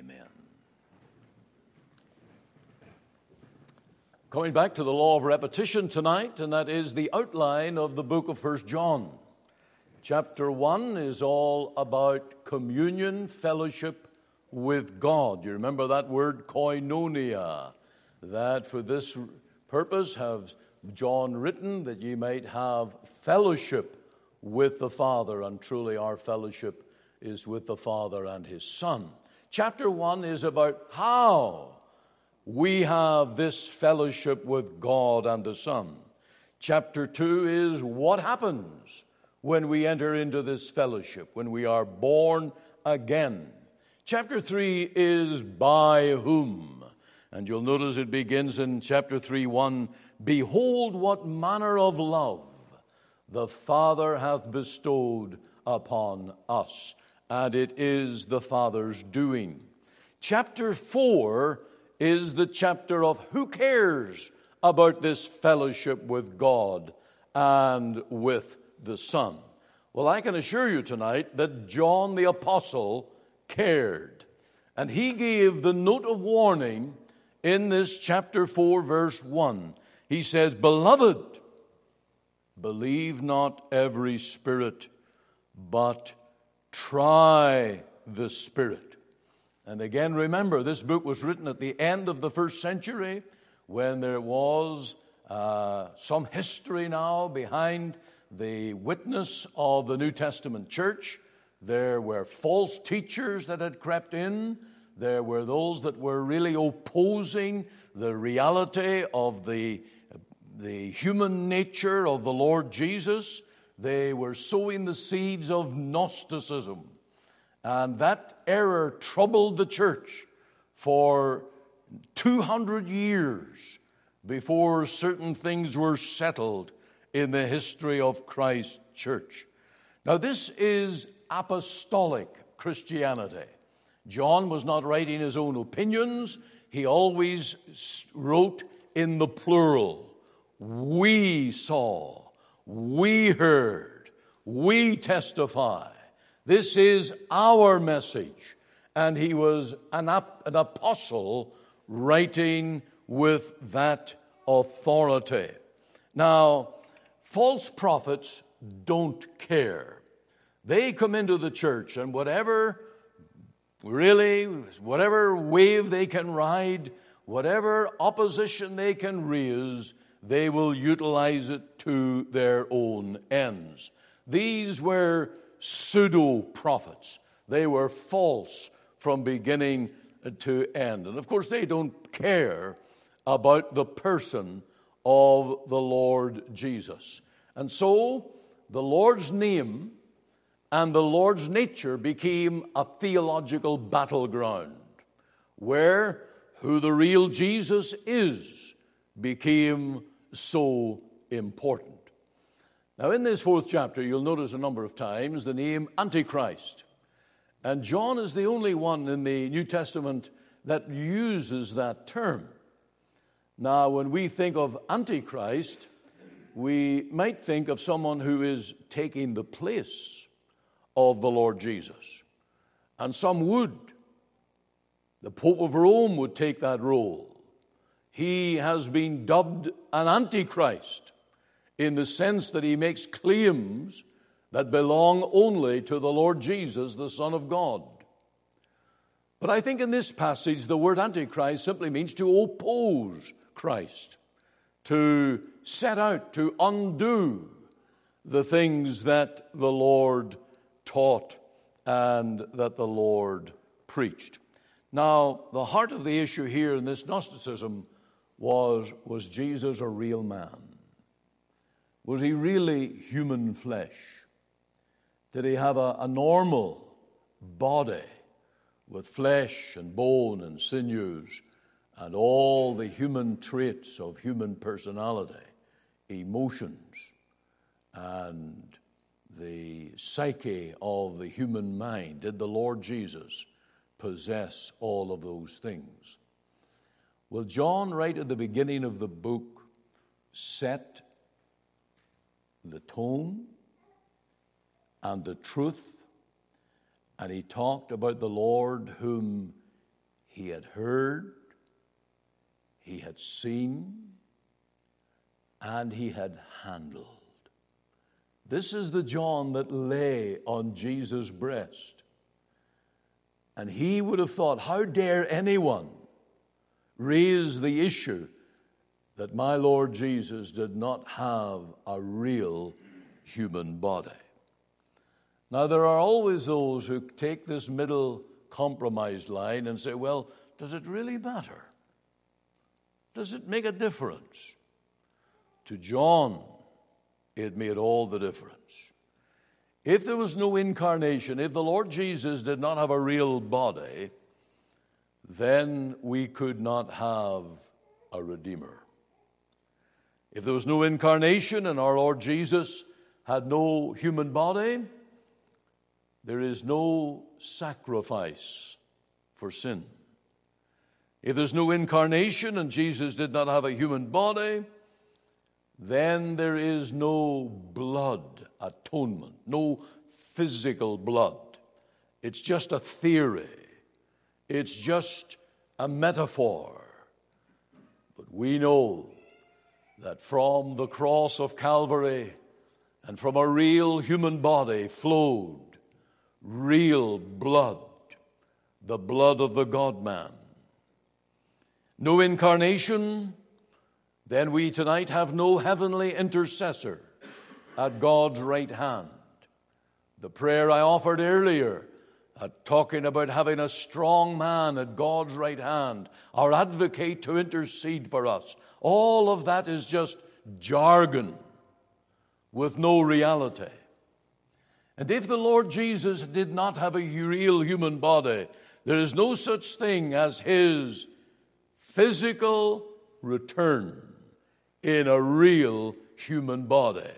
Amen. Coming back to the law of repetition tonight, and that is the outline of the book of First John. Chapter 1 is all about communion, fellowship with God. You remember that word koinonia, that for this purpose have John written that ye might have fellowship with the Father, and truly our fellowship is with the Father and His Son. Chapter 1 is about how we have this fellowship with God and the Son. Chapter 2 is what happens when we enter into this fellowship, when we are born again. Chapter 3 is by whom. And you'll notice it begins in chapter 3 1 Behold, what manner of love the Father hath bestowed upon us, and it is the Father's doing. Chapter 4 is the chapter of who cares about this fellowship with God and with the Son. Well, I can assure you tonight that John the Apostle cared. And he gave the note of warning in this chapter 4, verse 1. He says, Beloved, believe not every spirit, but try the Spirit and again, remember, this book was written at the end of the first century when there was uh, some history now behind the witness of the New Testament church. There were false teachers that had crept in. There were those that were really opposing the reality of the, the human nature of the Lord Jesus. They were sowing the seeds of Gnosticism. And that error troubled the church for 200 years before certain things were settled in the history of Christ's church. Now, this is apostolic Christianity. John was not writing his own opinions, he always wrote in the plural. We saw, we heard, we testify. This is our message. And he was an, an apostle writing with that authority. Now, false prophets don't care. They come into the church, and whatever, really, whatever wave they can ride, whatever opposition they can raise, they will utilize it to their own ends. These were pseudo prophets. They were false from beginning to end. And of course, they don't care about the person of the Lord Jesus. And so, the Lord's name and the Lord's nature became a theological battleground where who the real Jesus is became so important. Now, in this fourth chapter, you'll notice a number of times the name Antichrist. And John is the only one in the New Testament that uses that term. Now, when we think of Antichrist, we might think of someone who is taking the place of the Lord Jesus. And some would. The Pope of Rome would take that role. He has been dubbed an Antichrist in the sense that he makes claims that belong only to the Lord Jesus, the Son of God. But I think in this passage, the word Antichrist simply means to oppose Christ, to set out, to undo the things that the Lord taught and that the Lord preached. Now, the heart of the issue here in this Gnosticism was was Jesus a real man? Was he really human flesh? Did he have a, a normal body with flesh and bone and sinews and all the human traits of human personality, emotions, and the psyche of the human mind? Did the Lord Jesus possess all of those things? Well, John, right at the beginning of the book, set the tone and the truth. And he talked about the Lord whom he had heard, he had seen, and he had handled. This is the John that lay on Jesus' breast. And he would have thought, how dare anyone raise the issue that my Lord Jesus did not have a real human body? Now, there are always those who take this middle compromise line and say, well, does it really matter? Does it make a difference? To John, it made all the difference. If there was no incarnation, if the Lord Jesus did not have a real body, then we could not have a Redeemer. If there was no incarnation and our Lord Jesus had no human body, there is no sacrifice for sin. If there's no incarnation and Jesus did not have a human body, then there is no blood atonement, no physical blood. It's just a theory, it's just a metaphor. But we know that from the cross of Calvary and from a real human body flowed real blood, the blood of the God man. No incarnation, then we tonight have no heavenly intercessor at God's right hand. The prayer I offered earlier, talking about having a strong man at God's right hand, our advocate to intercede for us, all of that is just jargon with no reality. And if the Lord Jesus did not have a real human body, there is no such thing as his physical return in a real human body.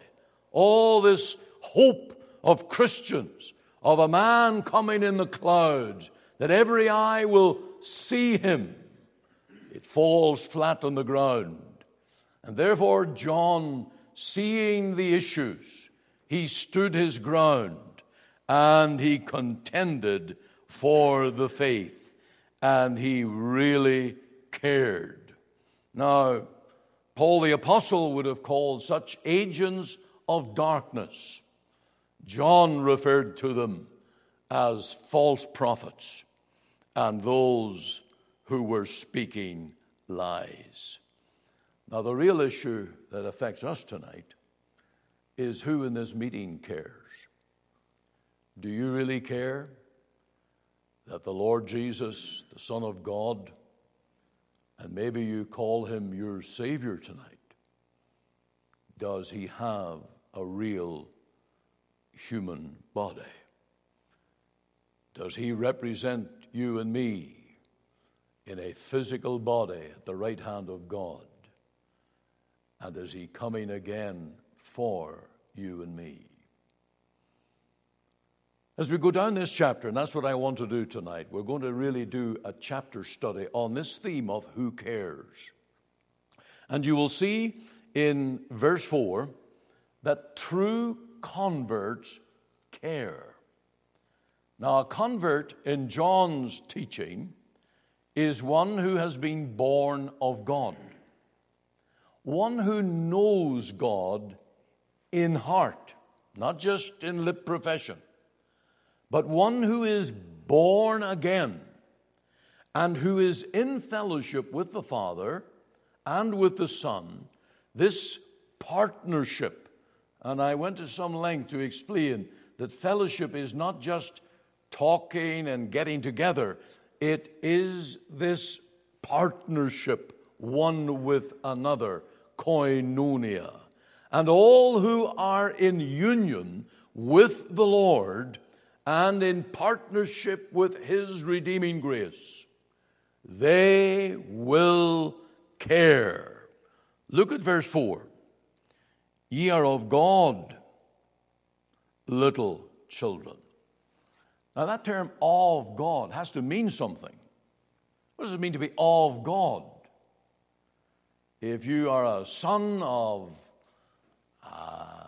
All this hope of Christians, of a man coming in the clouds, that every eye will see him, it falls flat on the ground. And therefore, John, seeing the issues, he stood his ground and he contended for the faith and he really cared. Now, Paul the Apostle would have called such agents of darkness. John referred to them as false prophets and those who were speaking lies. Now, the real issue that affects us tonight is who in this meeting cares. Do you really care that the Lord Jesus, the Son of God, and maybe you call him your Savior tonight, does he have a real human body? Does he represent you and me in a physical body at the right hand of God? And is he coming again for you and me. As we go down this chapter, and that's what I want to do tonight, we're going to really do a chapter study on this theme of who cares. And you will see in verse 4 that true converts care. Now, a convert in John's teaching is one who has been born of God, one who knows God in heart, not just in lip profession, but one who is born again and who is in fellowship with the Father and with the Son, this partnership. And I went to some length to explain that fellowship is not just talking and getting together, it is this partnership one with another, koinonia and all who are in union with the Lord and in partnership with His redeeming grace, they will care. Look at verse 4. Ye are of God, little children. Now, that term of God has to mean something. What does it mean to be of God? If you are a son of uh,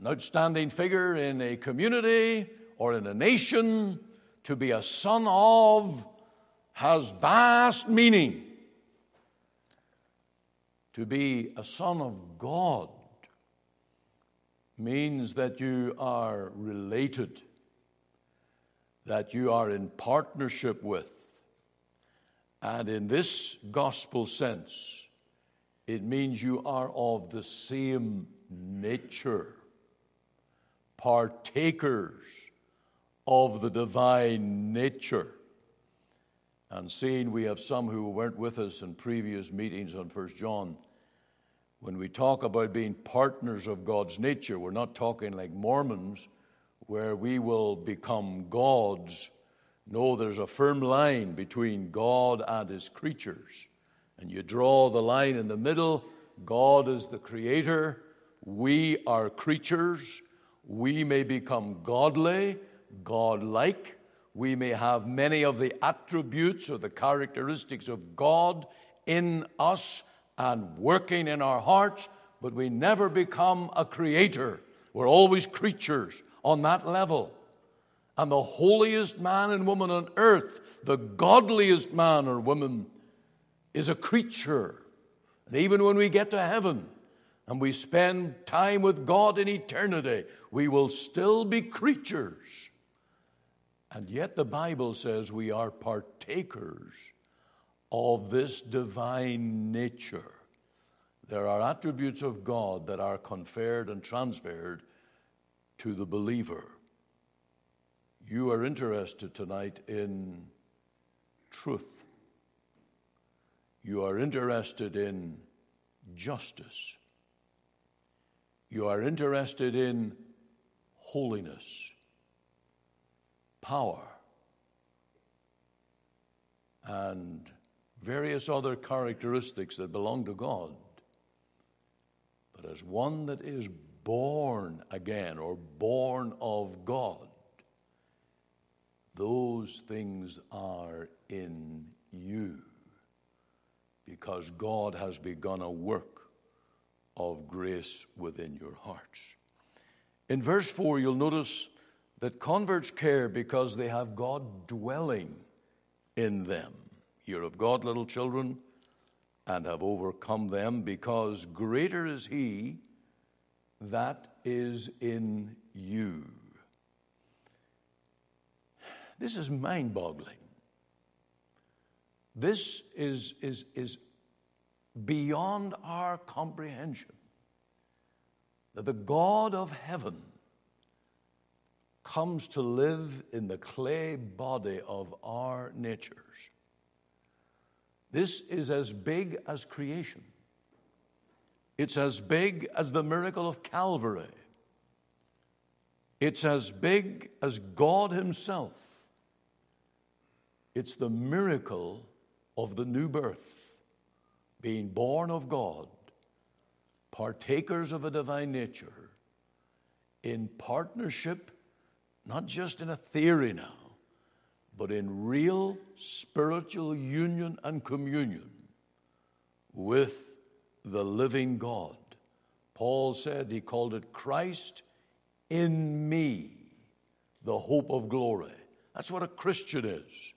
an outstanding figure in a community or in a nation, to be a son of has vast meaning. To be a son of God means that you are related, that you are in partnership with. And in this gospel sense, it means you are of the same nature, partakers of the divine nature. And seeing we have some who weren't with us in previous meetings on 1 John, when we talk about being partners of God's nature, we're not talking like Mormons where we will become gods. No, there's a firm line between God and his creatures. And you draw the line in the middle. God is the creator. We are creatures. We may become godly, godlike. We may have many of the attributes or the characteristics of God in us and working in our hearts, but we never become a creator. We're always creatures on that level. And the holiest man and woman on earth, the godliest man or woman, is a creature. And even when we get to heaven and we spend time with God in eternity, we will still be creatures. And yet the Bible says we are partakers of this divine nature. There are attributes of God that are conferred and transferred to the believer. You are interested tonight in truth. You are interested in justice. You are interested in holiness, power, and various other characteristics that belong to God. But as one that is born again or born of God, those things are in you because God has begun a work of grace within your hearts. In verse 4, you'll notice that converts care because they have God dwelling in them. Hear of God, little children, and have overcome them, because greater is He that is in you. This is mind boggling. This is, is, is beyond our comprehension. That the God of heaven comes to live in the clay body of our natures. This is as big as creation. It's as big as the miracle of Calvary. It's as big as God Himself. It's the miracle of the new birth, being born of God, partakers of a divine nature, in partnership, not just in a theory now, but in real spiritual union and communion with the living God. Paul said he called it Christ in me, the hope of glory. That's what a Christian is.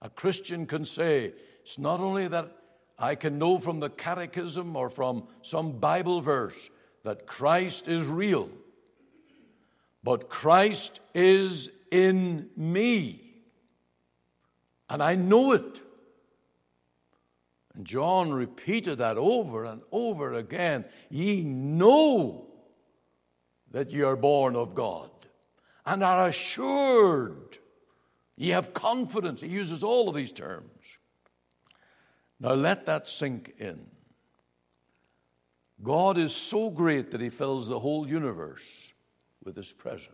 A Christian can say, it's not only that I can know from the catechism or from some Bible verse that Christ is real, but Christ is in me. And I know it. And John repeated that over and over again. Ye know that ye are born of God and are assured. Ye have confidence. He uses all of these terms. Now let that sink in. God is so great that He fills the whole universe with His presence,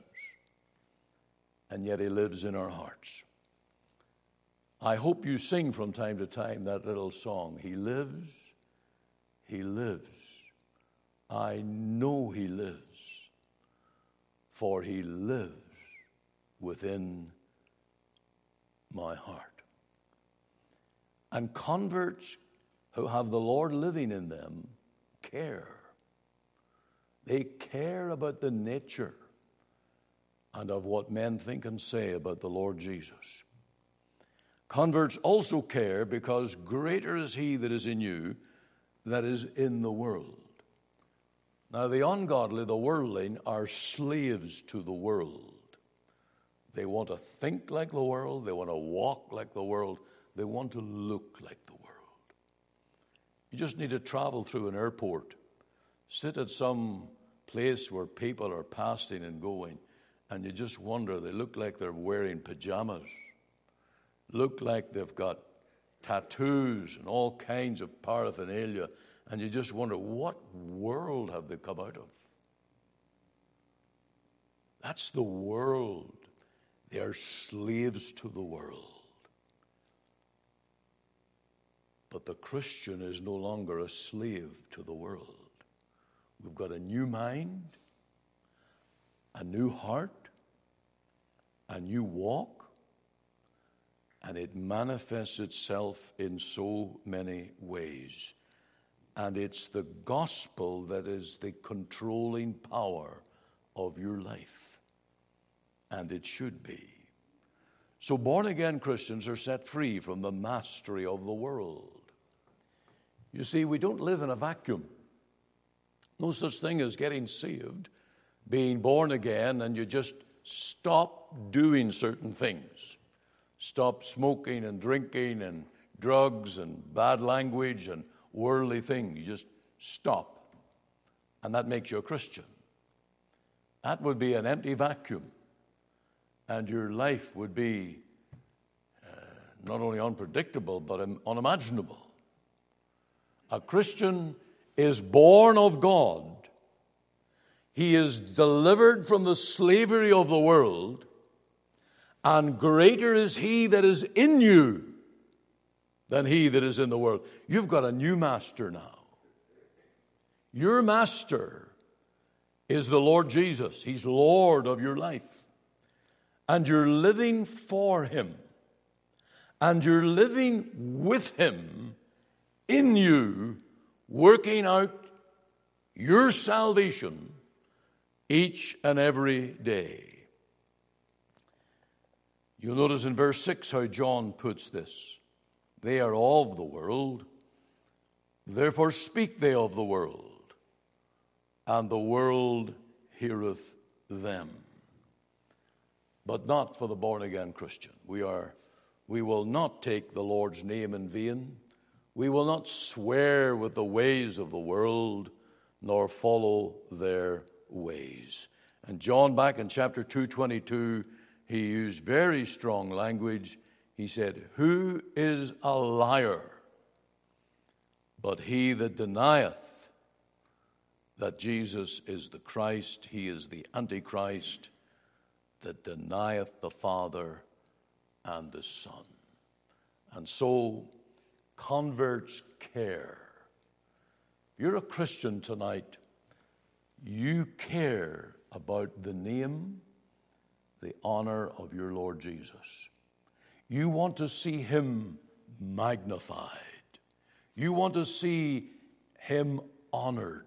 and yet He lives in our hearts. I hope you sing from time to time that little song. He lives, He lives. I know He lives, for He lives within my heart. And converts who have the Lord living in them care. They care about the nature and of what men think and say about the Lord Jesus. Converts also care because greater is he that is in you that is in the world. Now, the ungodly, the worldling, are slaves to the world. They want to think like the world, they want to walk like the world, they want to look like the world. You just need to travel through an airport, sit at some place where people are passing and going, and you just wonder, they look like they're wearing pajamas, look like they've got tattoos and all kinds of paraphernalia, and you just wonder, what world have they come out of? That's the world. They are slaves to the world. But the Christian is no longer a slave to the world. We've got a new mind, a new heart, a new walk, and it manifests itself in so many ways. And it's the gospel that is the controlling power of your life. And it should be. So, born again Christians are set free from the mastery of the world. You see, we don't live in a vacuum. No such thing as getting saved, being born again, and you just stop doing certain things. Stop smoking and drinking and drugs and bad language and worldly things. You just stop. And that makes you a Christian. That would be an empty vacuum. And your life would be uh, not only unpredictable, but unimaginable. A Christian is born of God. He is delivered from the slavery of the world, and greater is He that is in you than He that is in the world. You've got a new master now. Your master is the Lord Jesus, He's Lord of your life. And you're living for Him, and you're living with Him in you, working out your salvation each and every day. You'll notice in verse 6 how John puts this. They are of the world, therefore speak they of the world, and the world heareth them. But not for the born again Christian. We, are, we will not take the Lord's name in vain. We will not swear with the ways of the world, nor follow their ways. And John, back in chapter 222, he used very strong language. He said, Who is a liar? But he that denieth that Jesus is the Christ, he is the Antichrist, that denieth the Father and the Son. And so converts care. You're a Christian tonight. You care about the name, the honor of your Lord Jesus. You want to see him magnified. You want to see him honored.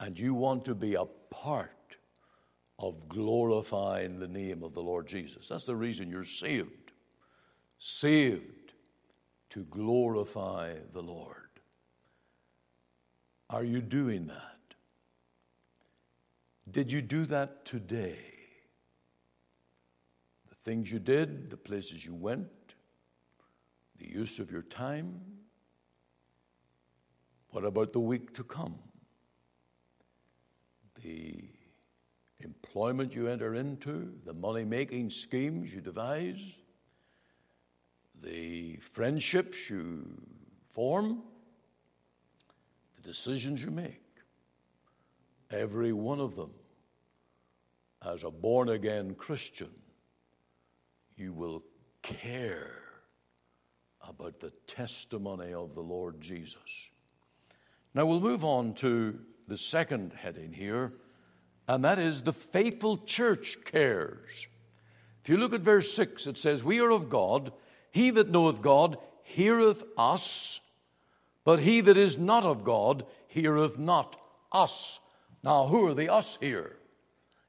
And you want to be a part of glorifying the name of the Lord Jesus. That's the reason you're saved. Saved to glorify the Lord. Are you doing that? Did you do that today? Things you did, the places you went, the use of your time? What about the week to come? The employment you enter into, the money making schemes you devise? the friendships you form, the decisions you make, every one of them, as a born again Christian, you will care about the testimony of the Lord Jesus. Now we'll move on to the second heading here, and that is the faithful church cares. If you look at verse 6, it says, We are of God he that knoweth God heareth us, but he that is not of God heareth not us. Now, who are the us here?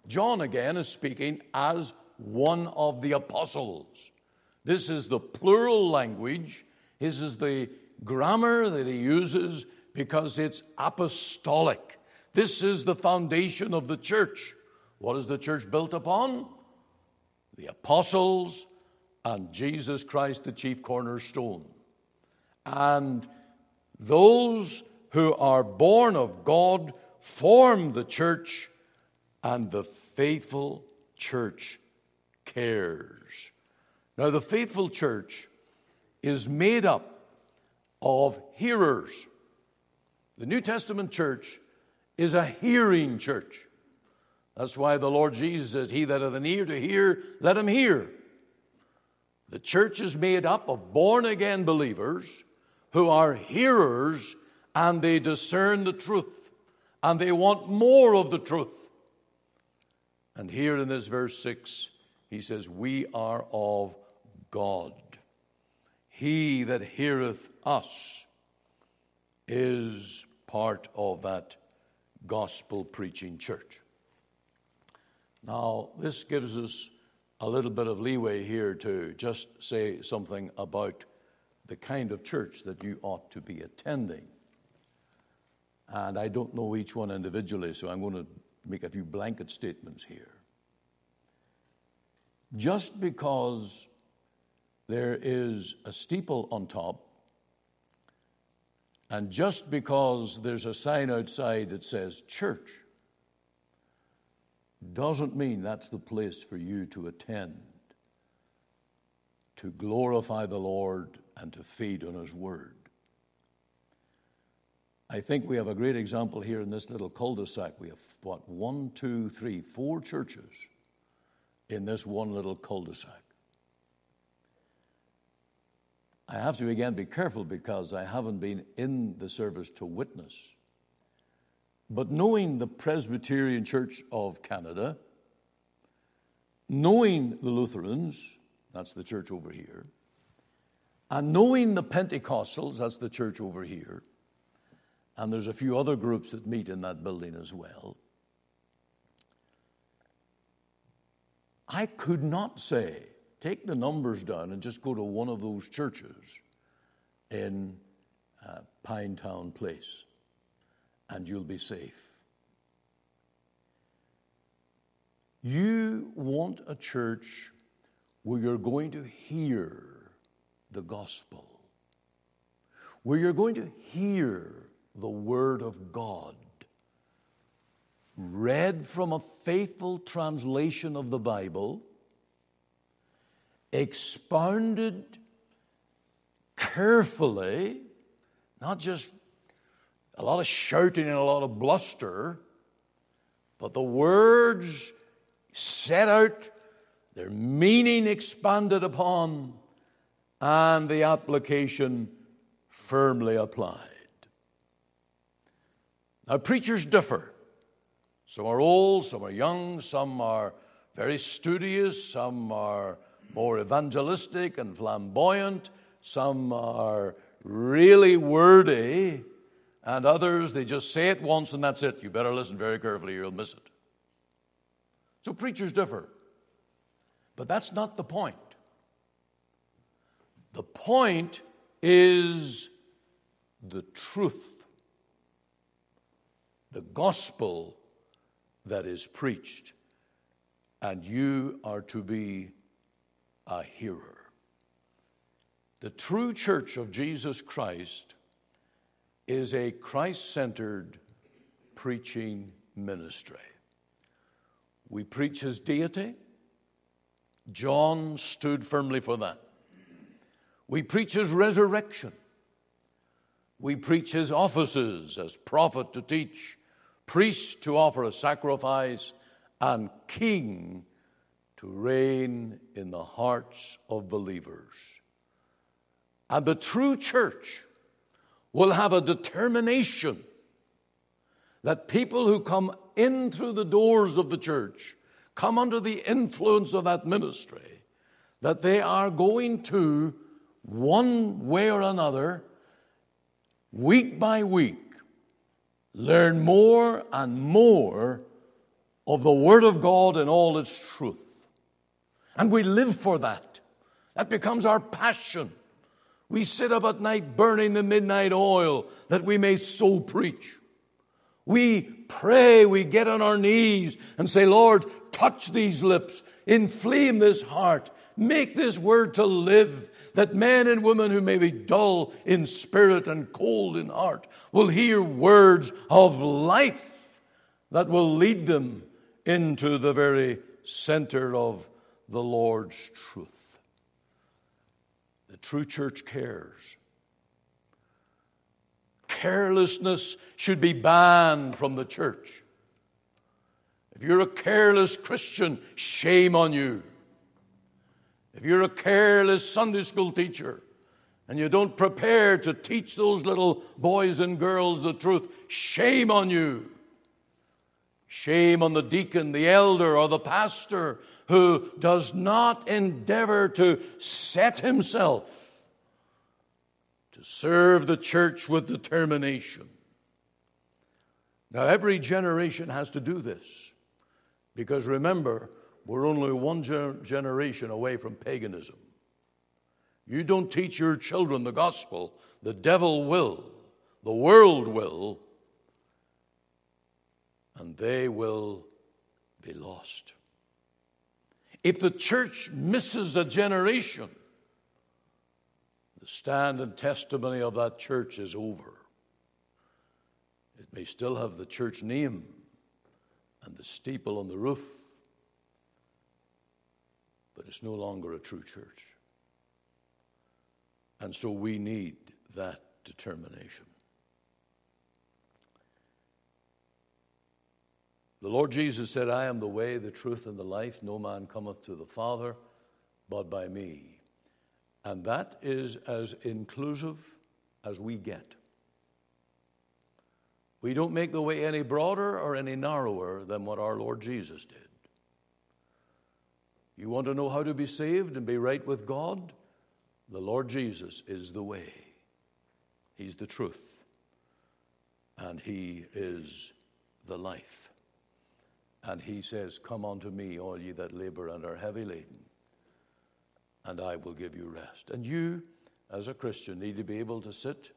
John again is speaking as one of the apostles. This is the plural language. This is the grammar that he uses because it's apostolic. This is the foundation of the church. What is the church built upon? The apostles and Jesus Christ, the chief cornerstone. And those who are born of God form the church, and the faithful church cares. Now, the faithful church is made up of hearers. The New Testament church is a hearing church. That's why the Lord Jesus said, He that hath an ear to hear, let him hear. The church is made up of born again believers who are hearers and they discern the truth and they want more of the truth. And here in this verse 6, he says, We are of God. He that heareth us is part of that gospel preaching church. Now, this gives us a little bit of leeway here to just say something about the kind of church that you ought to be attending. And I don't know each one individually, so I'm going to make a few blanket statements here. Just because there is a steeple on top, and just because there's a sign outside that says church, doesn't mean that's the place for you to attend, to glorify the Lord and to feed on His Word. I think we have a great example here in this little cul de sac. We have, what, one, two, three, four churches in this one little cul de sac. I have to again be careful because I haven't been in the service to witness. But knowing the Presbyterian Church of Canada, knowing the Lutherans, that's the church over here, and knowing the Pentecostals, that's the church over here, and there's a few other groups that meet in that building as well. I could not say, take the numbers down and just go to one of those churches in uh, Pinetown Place and you'll be safe. You want a church where you're going to hear the gospel, where you're going to hear the Word of God, read from a faithful translation of the Bible, expounded carefully, not just a lot of shouting and a lot of bluster, but the words set out, their meaning expanded upon, and the application firmly applied. Now, preachers differ. Some are old, some are young, some are very studious, some are more evangelistic and flamboyant, some are really wordy, and others, they just say it once and that's it. You better listen very carefully, you'll miss it. So preachers differ. But that's not the point. The point is the truth the gospel that is preached, and you are to be a hearer. The true church of Jesus Christ is a Christ centered preaching ministry. We preach his deity. John stood firmly for that. We preach his resurrection. We preach his offices as prophet to teach, priest to offer a sacrifice, and king to reign in the hearts of believers. And the true church will have a determination that people who come in through the doors of the church come under the influence of that ministry, that they are going to, one way or another, week by week, learn more and more of the Word of God and all its truth. And we live for that. That becomes our passion. We sit up at night burning the midnight oil that we may so preach. We pray, we get on our knees and say, Lord, touch these lips, inflame this heart, make this word to live, that men and women who may be dull in spirit and cold in heart will hear words of life that will lead them into the very center of the Lord's truth. The true church cares. Carelessness should be banned from the church. If you're a careless Christian, shame on you. If you're a careless Sunday school teacher and you don't prepare to teach those little boys and girls the truth, shame on you. Shame on the deacon, the elder, or the pastor who does not endeavor to set himself to serve the church with determination. Now, every generation has to do this because remember, we're only one generation away from paganism. You don't teach your children the gospel, the devil will, the world will, and they will be lost. If the church misses a generation, the stand and testimony of that church is over. It may still have the church name and the steeple on the roof, but it's no longer a true church. And so we need that determination. The Lord Jesus said, I am the way, the truth, and the life. No man cometh to the Father but by me. And that is as inclusive as we get. We don't make the way any broader or any narrower than what our Lord Jesus did. You want to know how to be saved and be right with God? The Lord Jesus is the way, He's the truth, and He is the life. And he says, Come unto me, all ye that labor and are heavy laden, and I will give you rest. And you, as a Christian, need to be able to sit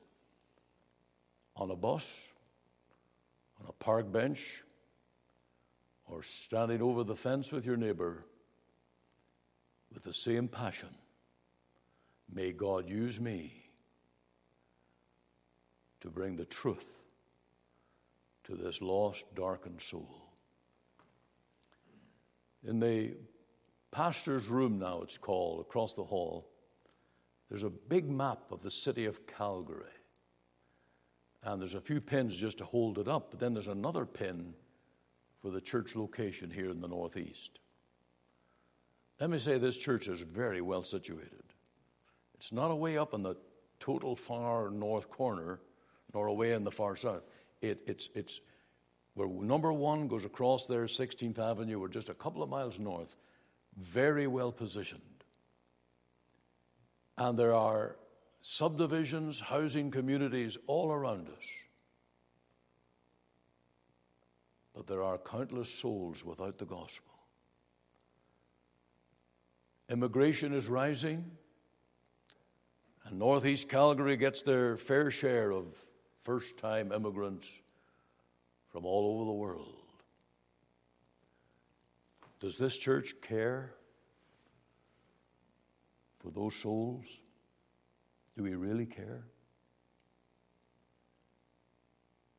on a bus, on a park bench, or standing over the fence with your neighbor with the same passion. May God use me to bring the truth to this lost, darkened soul. In the pastor's room now, it's called, across the hall, there's a big map of the city of Calgary. And there's a few pins just to hold it up, but then there's another pin for the church location here in the Northeast. Let me say this church is very well situated. It's not away up in the total far north corner, nor away in the far south. It, it's, it's where number one goes across there, 16th Avenue, we're just a couple of miles north, very well positioned. And there are subdivisions, housing communities all around us. But there are countless souls without the gospel. Immigration is rising, and Northeast Calgary gets their fair share of first time immigrants from all over the world. Does this church care for those souls? Do we really care?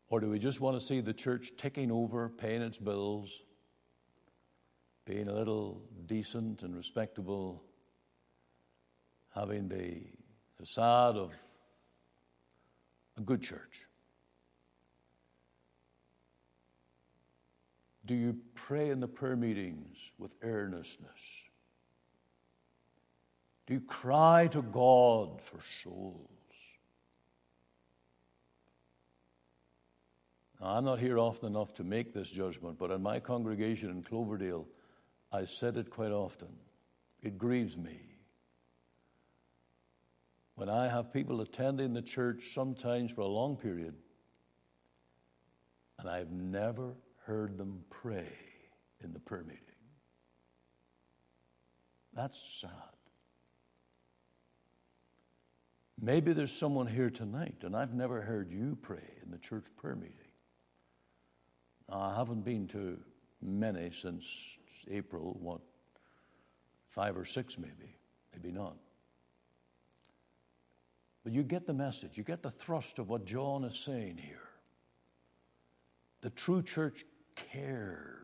Or do we just want to see the church ticking over, paying its bills, being a little decent and respectable, having the facade of a good church? Do you pray in the prayer meetings with earnestness? Do you cry to God for souls? Now, I'm not here often enough to make this judgment, but in my congregation in Cloverdale, I said it quite often. It grieves me when I have people attending the church sometimes for a long period, and I've never heard them pray in the prayer meeting. That's sad. Maybe there's someone here tonight, and I've never heard you pray in the church prayer meeting. I haven't been to many since April, what, five or six maybe, maybe not. But you get the message, you get the thrust of what John is saying here. The true church cares.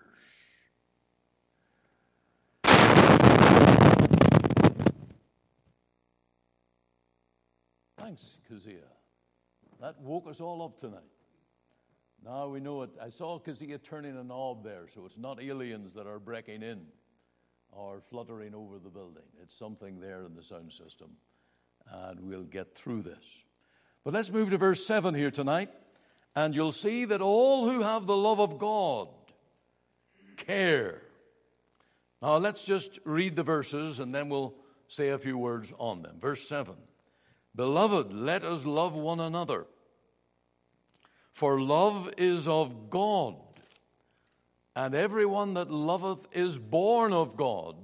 Thanks, Kazia. That woke us all up tonight. Now we know it. I saw Kazia turning a knob there, so it's not aliens that are breaking in or fluttering over the building. It's something there in the sound system, and we'll get through this. But let's move to verse 7 here tonight, and you'll see that all who have the love of God care. Now let's just read the verses, and then we'll say a few words on them. Verse 7 Beloved, let us love one another for love is of God, and everyone that loveth is born of God,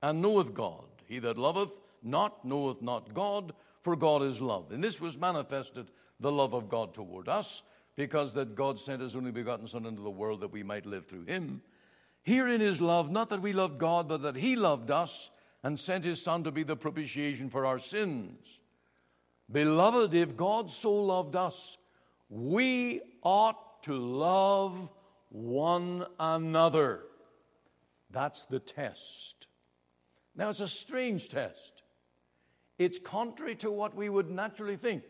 and knoweth God. He that loveth not knoweth not God, for God is love. And this was manifested the love of God toward us, because that God sent his only begotten Son into the world that we might live through him. Herein is love, not that we loved God, but that he loved us and sent his Son to be the propitiation for our sins. Beloved, if God so loved us, we ought to love one another. That's the test. Now, it's a strange test. It's contrary to what we would naturally think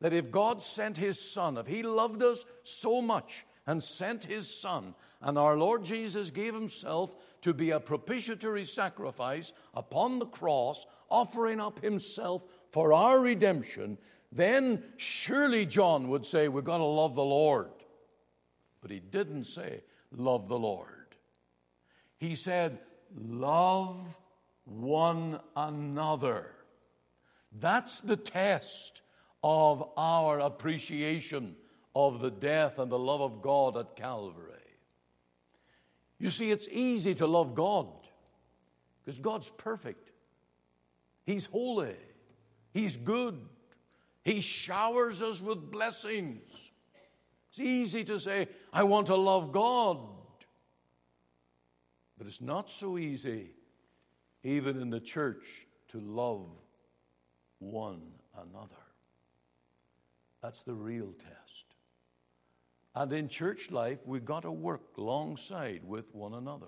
that if God sent His Son, if He loved us so much and sent His Son, and our Lord Jesus gave Himself to be a propitiatory sacrifice upon the cross, offering up Himself for our redemption, then surely John would say, We've got to love the Lord. But he didn't say, Love the Lord. He said, Love one another. That's the test of our appreciation of the death and the love of God at Calvary. You see, it's easy to love God because God's perfect, He's holy, He's good, he showers us with blessings. It's easy to say, I want to love God. But it's not so easy, even in the church, to love one another. That's the real test. And in church life, we've got to work alongside with one another.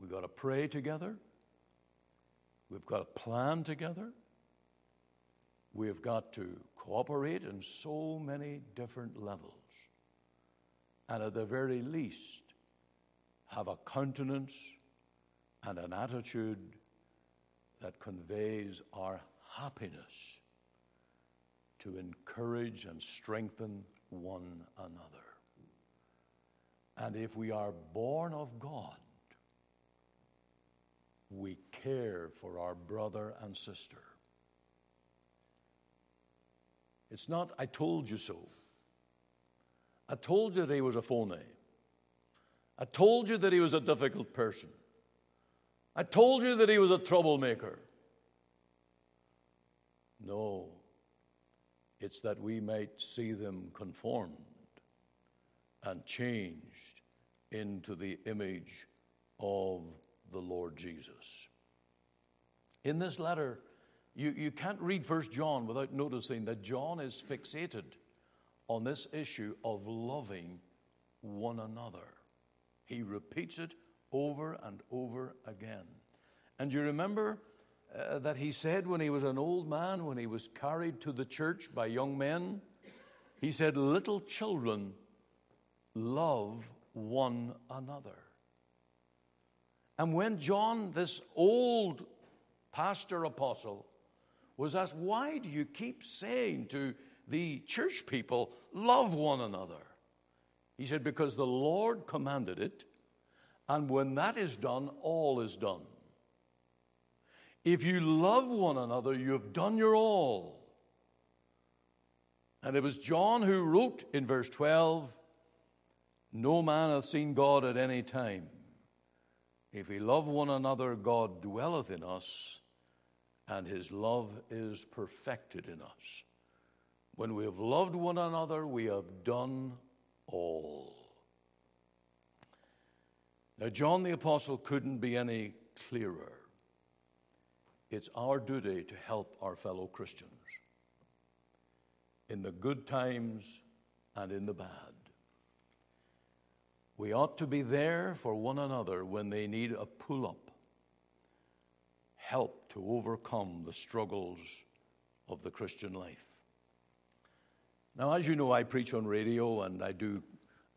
We've got to pray together. We've got to plan together. We've got to cooperate in so many different levels. And at the very least, have a countenance and an attitude that conveys our happiness to encourage and strengthen one another. And if we are born of God, we care for our brother and sister. It's not, I told you so. I told you that he was a phony. I told you that he was a difficult person. I told you that he was a troublemaker. No, it's that we might see them conformed and changed into the image of the Lord Jesus. In this letter, you, you can't read First John without noticing that John is fixated on this issue of loving one another. He repeats it over and over again. And you remember uh, that he said when he was an old man, when he was carried to the church by young men, he said, Little children, love one another. And when John, this old pastor apostle, was asked, Why do you keep saying to the church people, love one another? He said, Because the Lord commanded it, and when that is done, all is done. If you love one another, you have done your all. And it was John who wrote in verse 12 No man hath seen God at any time. If we love one another, God dwelleth in us, and his love is perfected in us. When we have loved one another, we have done all. Now, John the Apostle couldn't be any clearer. It's our duty to help our fellow Christians in the good times and in the bad. We ought to be there for one another when they need a pull up, help to overcome the struggles of the Christian life. Now, as you know, I preach on radio and I do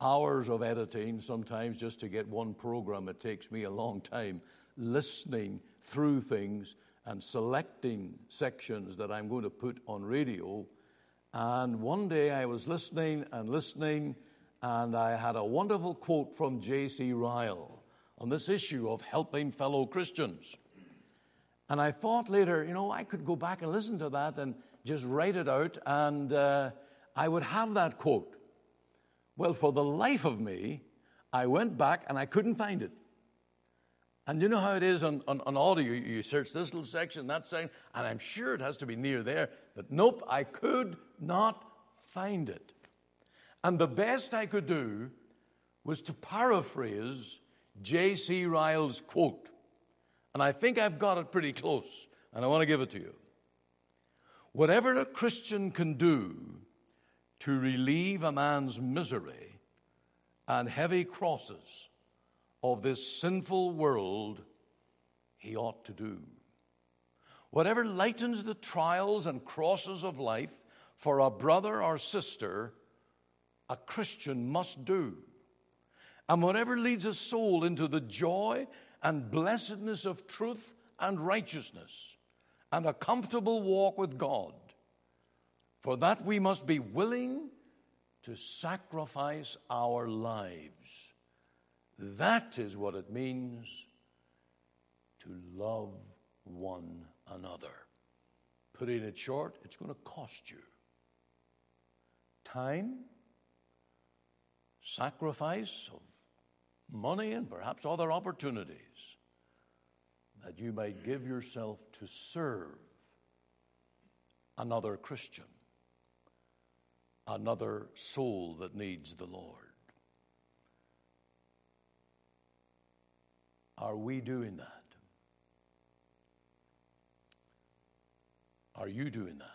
hours of editing sometimes just to get one program. It takes me a long time listening through things and selecting sections that I'm going to put on radio. And one day I was listening and listening, and I had a wonderful quote from J.C. Ryle on this issue of helping fellow Christians. And I thought later, you know, I could go back and listen to that and just write it out, and uh, I would have that quote. Well, for the life of me, I went back and I couldn't find it. And you know how it is on, on, on audio? You search this little section, that section, and I'm sure it has to be near there. But nope, I could not find it. And the best I could do was to paraphrase J.C. Ryle's quote. And I think I've got it pretty close, and I want to give it to you. Whatever a Christian can do to relieve a man's misery and heavy crosses of this sinful world, he ought to do. Whatever lightens the trials and crosses of life for a brother or sister, a Christian must do. And whatever leads a soul into the joy and blessedness of truth and righteousness and a comfortable walk with God, for that we must be willing to sacrifice our lives that is what it means to love one another. Putting it short, it's going to cost you time, sacrifice of money, and perhaps other opportunities that you might give yourself to serve another Christian, another soul that needs the Lord. Are we doing that? Are you doing that?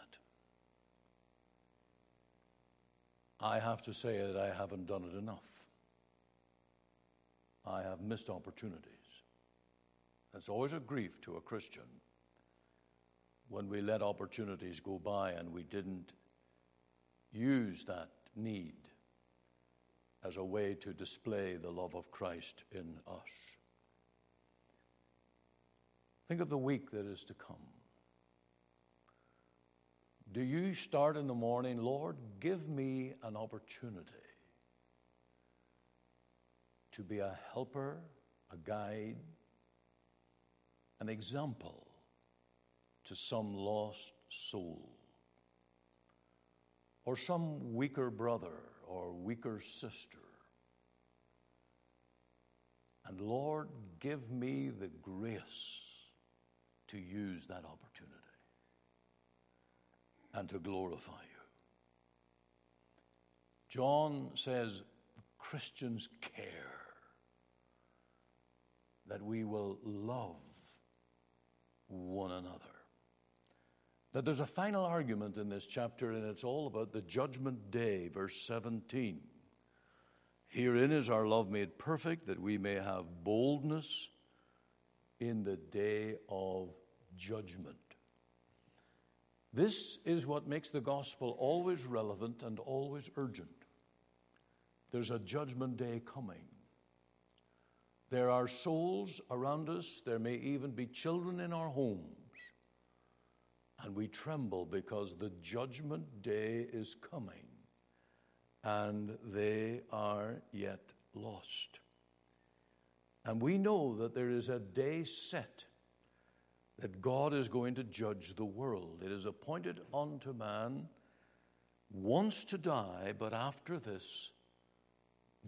I have to say that I haven't done it enough. I have missed opportunities. That's always a grief to a Christian when we let opportunities go by and we didn't use that need as a way to display the love of Christ in us. Think of the week that is to come. Do you start in the morning, Lord, give me an opportunity to be a helper, a guide, an example to some lost soul or some weaker brother or weaker sister? And Lord, give me the grace to use that opportunity and to glorify you. John says Christians care that we will love one another. That there's a final argument in this chapter, and it's all about the judgment day, verse 17. Herein is our love made perfect, that we may have boldness in the day of judgment. This is what makes the gospel always relevant and always urgent. There's a judgment day coming. There are souls around us. There may even be children in our homes. And we tremble because the judgment day is coming and they are yet lost. And we know that there is a day set that God is going to judge the world. It is appointed unto man once to die, but after this,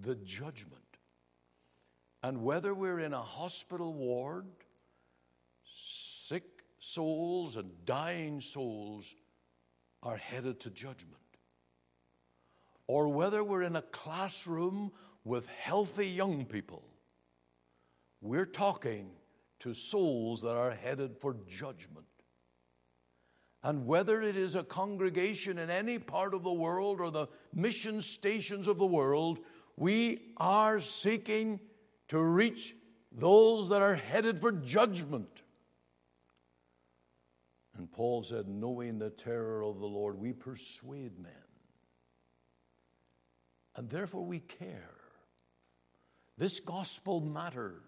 the judgment. And whether we're in a hospital ward, sick, souls and dying souls are headed to judgment. Or whether we're in a classroom with healthy young people, we're talking to souls that are headed for judgment. And whether it is a congregation in any part of the world or the mission stations of the world, we are seeking to reach those that are headed for judgment. And Paul said, knowing the terror of the Lord, we persuade men. And therefore we care. This gospel matters.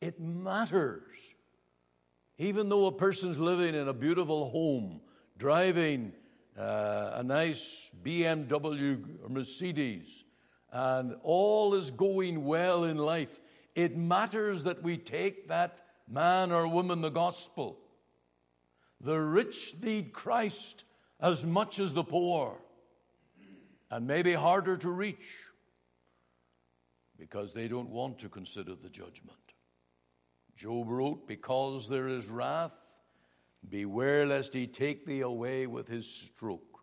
It matters. Even though a person's living in a beautiful home, driving uh, a nice BMW or Mercedes, and all is going well in life, it matters that we take that man or woman the gospel. The rich need Christ as much as the poor, and maybe harder to reach because they don't want to consider the judgment. Job wrote, Because there is wrath, beware lest he take thee away with his stroke.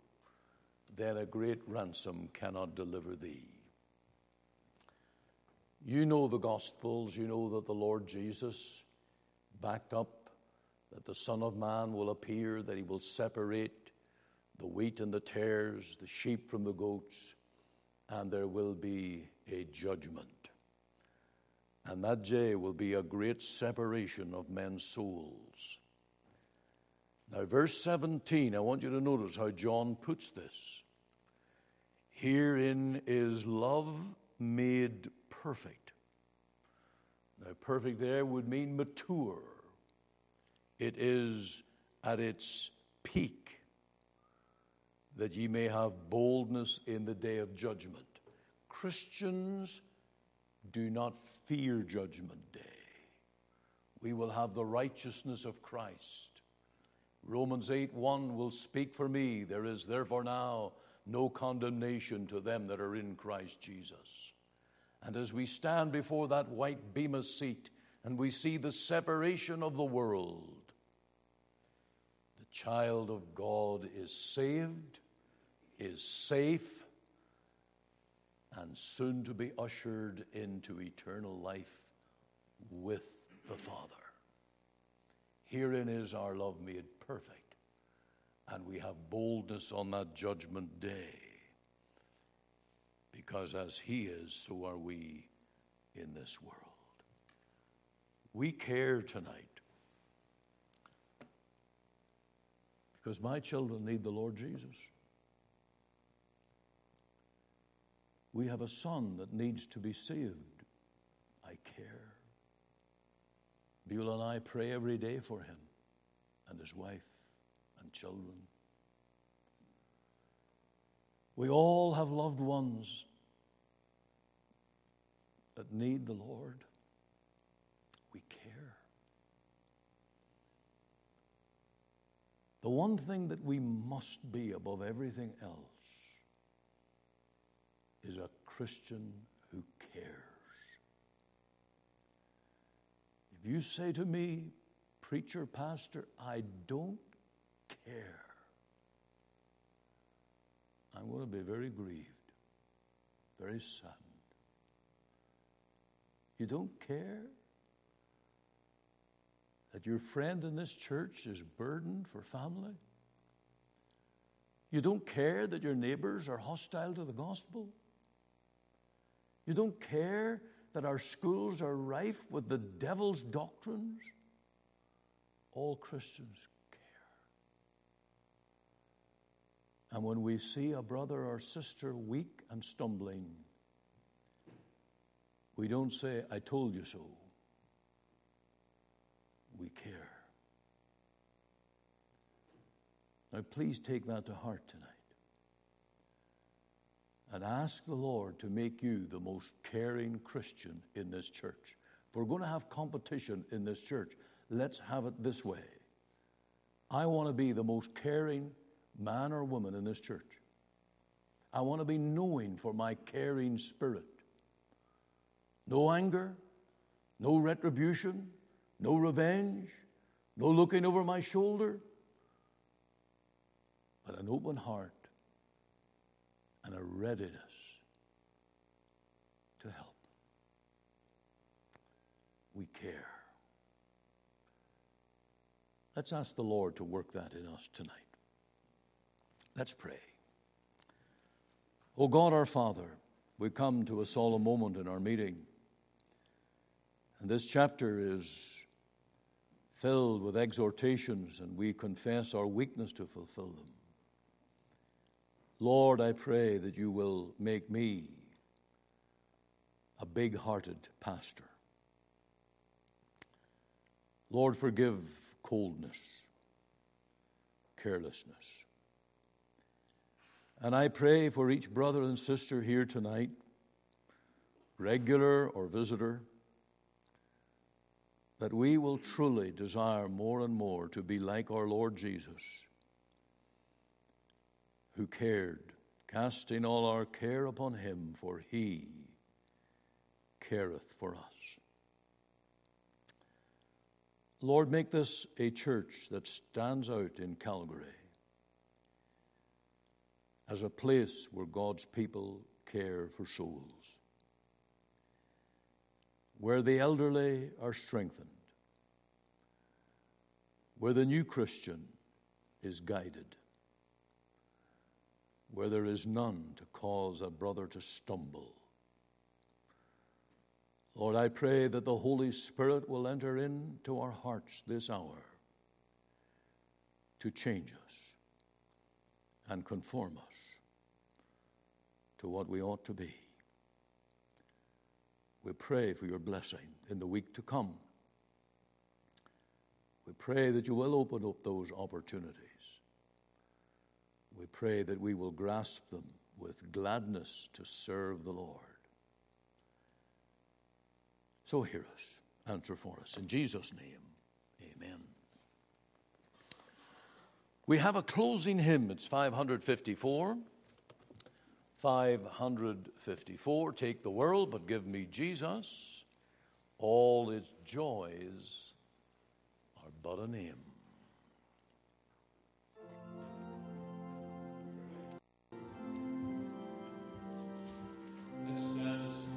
Then a great ransom cannot deliver thee. You know the Gospels, you know that the Lord Jesus backed up that the Son of Man will appear, that he will separate the wheat and the tares, the sheep from the goats, and there will be a judgment. And that day will be a great separation of men's souls. Now, verse 17, I want you to notice how John puts this. Herein is love made perfect. Now, perfect there would mean mature, it is at its peak that ye may have boldness in the day of judgment. Christians do not fear Judgment Day. We will have the righteousness of Christ. Romans 8 1 will speak for me. There is therefore now no condemnation to them that are in Christ Jesus. And as we stand before that white bema seat and we see the separation of the world, the child of God is saved, is safe, and soon to be ushered into eternal life with the Father. Herein is our love made perfect, and we have boldness on that judgment day. Because as He is, so are we in this world. We care tonight because my children need the Lord Jesus. We have a son that needs to be saved. I care. Beulah and I pray every day for him and his wife and children. We all have loved ones that need the Lord. We care. The one thing that we must be above everything else is a Christian who cares. If you say to me, preacher, pastor, I don't care, I'm going to be very grieved, very saddened. You don't care that your friend in this church is burdened for family? You don't care that your neighbors are hostile to the gospel? You don't care that our schools are rife with the devil's doctrines? All Christians care. And when we see a brother or sister weak and stumbling, we don't say, I told you so. We care. Now, please take that to heart tonight and ask the Lord to make you the most caring Christian in this church. If we're going to have competition in this church, let's have it this way. I want to be the most caring man or woman in this church. I want to be knowing for my caring spirit. No anger, no retribution, no revenge, no looking over my shoulder, but an open heart and a readiness to help. We care. Let's ask the Lord to work that in us tonight. Let's pray. O God our Father, we come to a solemn moment in our meeting. And this chapter is filled with exhortations, and we confess our weakness to fulfill them. Lord, I pray that you will make me a big hearted pastor. Lord, forgive coldness, carelessness. And I pray for each brother and sister here tonight, regular or visitor, that we will truly desire more and more to be like our Lord Jesus, who cared, casting all our care upon him, for he careth for us. Lord, make this a church that stands out in Calgary as a place where God's people care for souls, where the elderly are strengthened, where the new Christian is guided, where there is none to cause a brother to stumble. Lord, I pray that the Holy Spirit will enter into our hearts this hour to change us and conform us to what we ought to be. We pray for your blessing in the week to come. We pray that you will open up those opportunities. We pray that we will grasp them with gladness to serve the Lord. So hear us, answer for us. In Jesus' name, amen. We have a closing hymn. It's 554. 554. Take the world, but give me Jesus. All its joys are but a name. Let's stand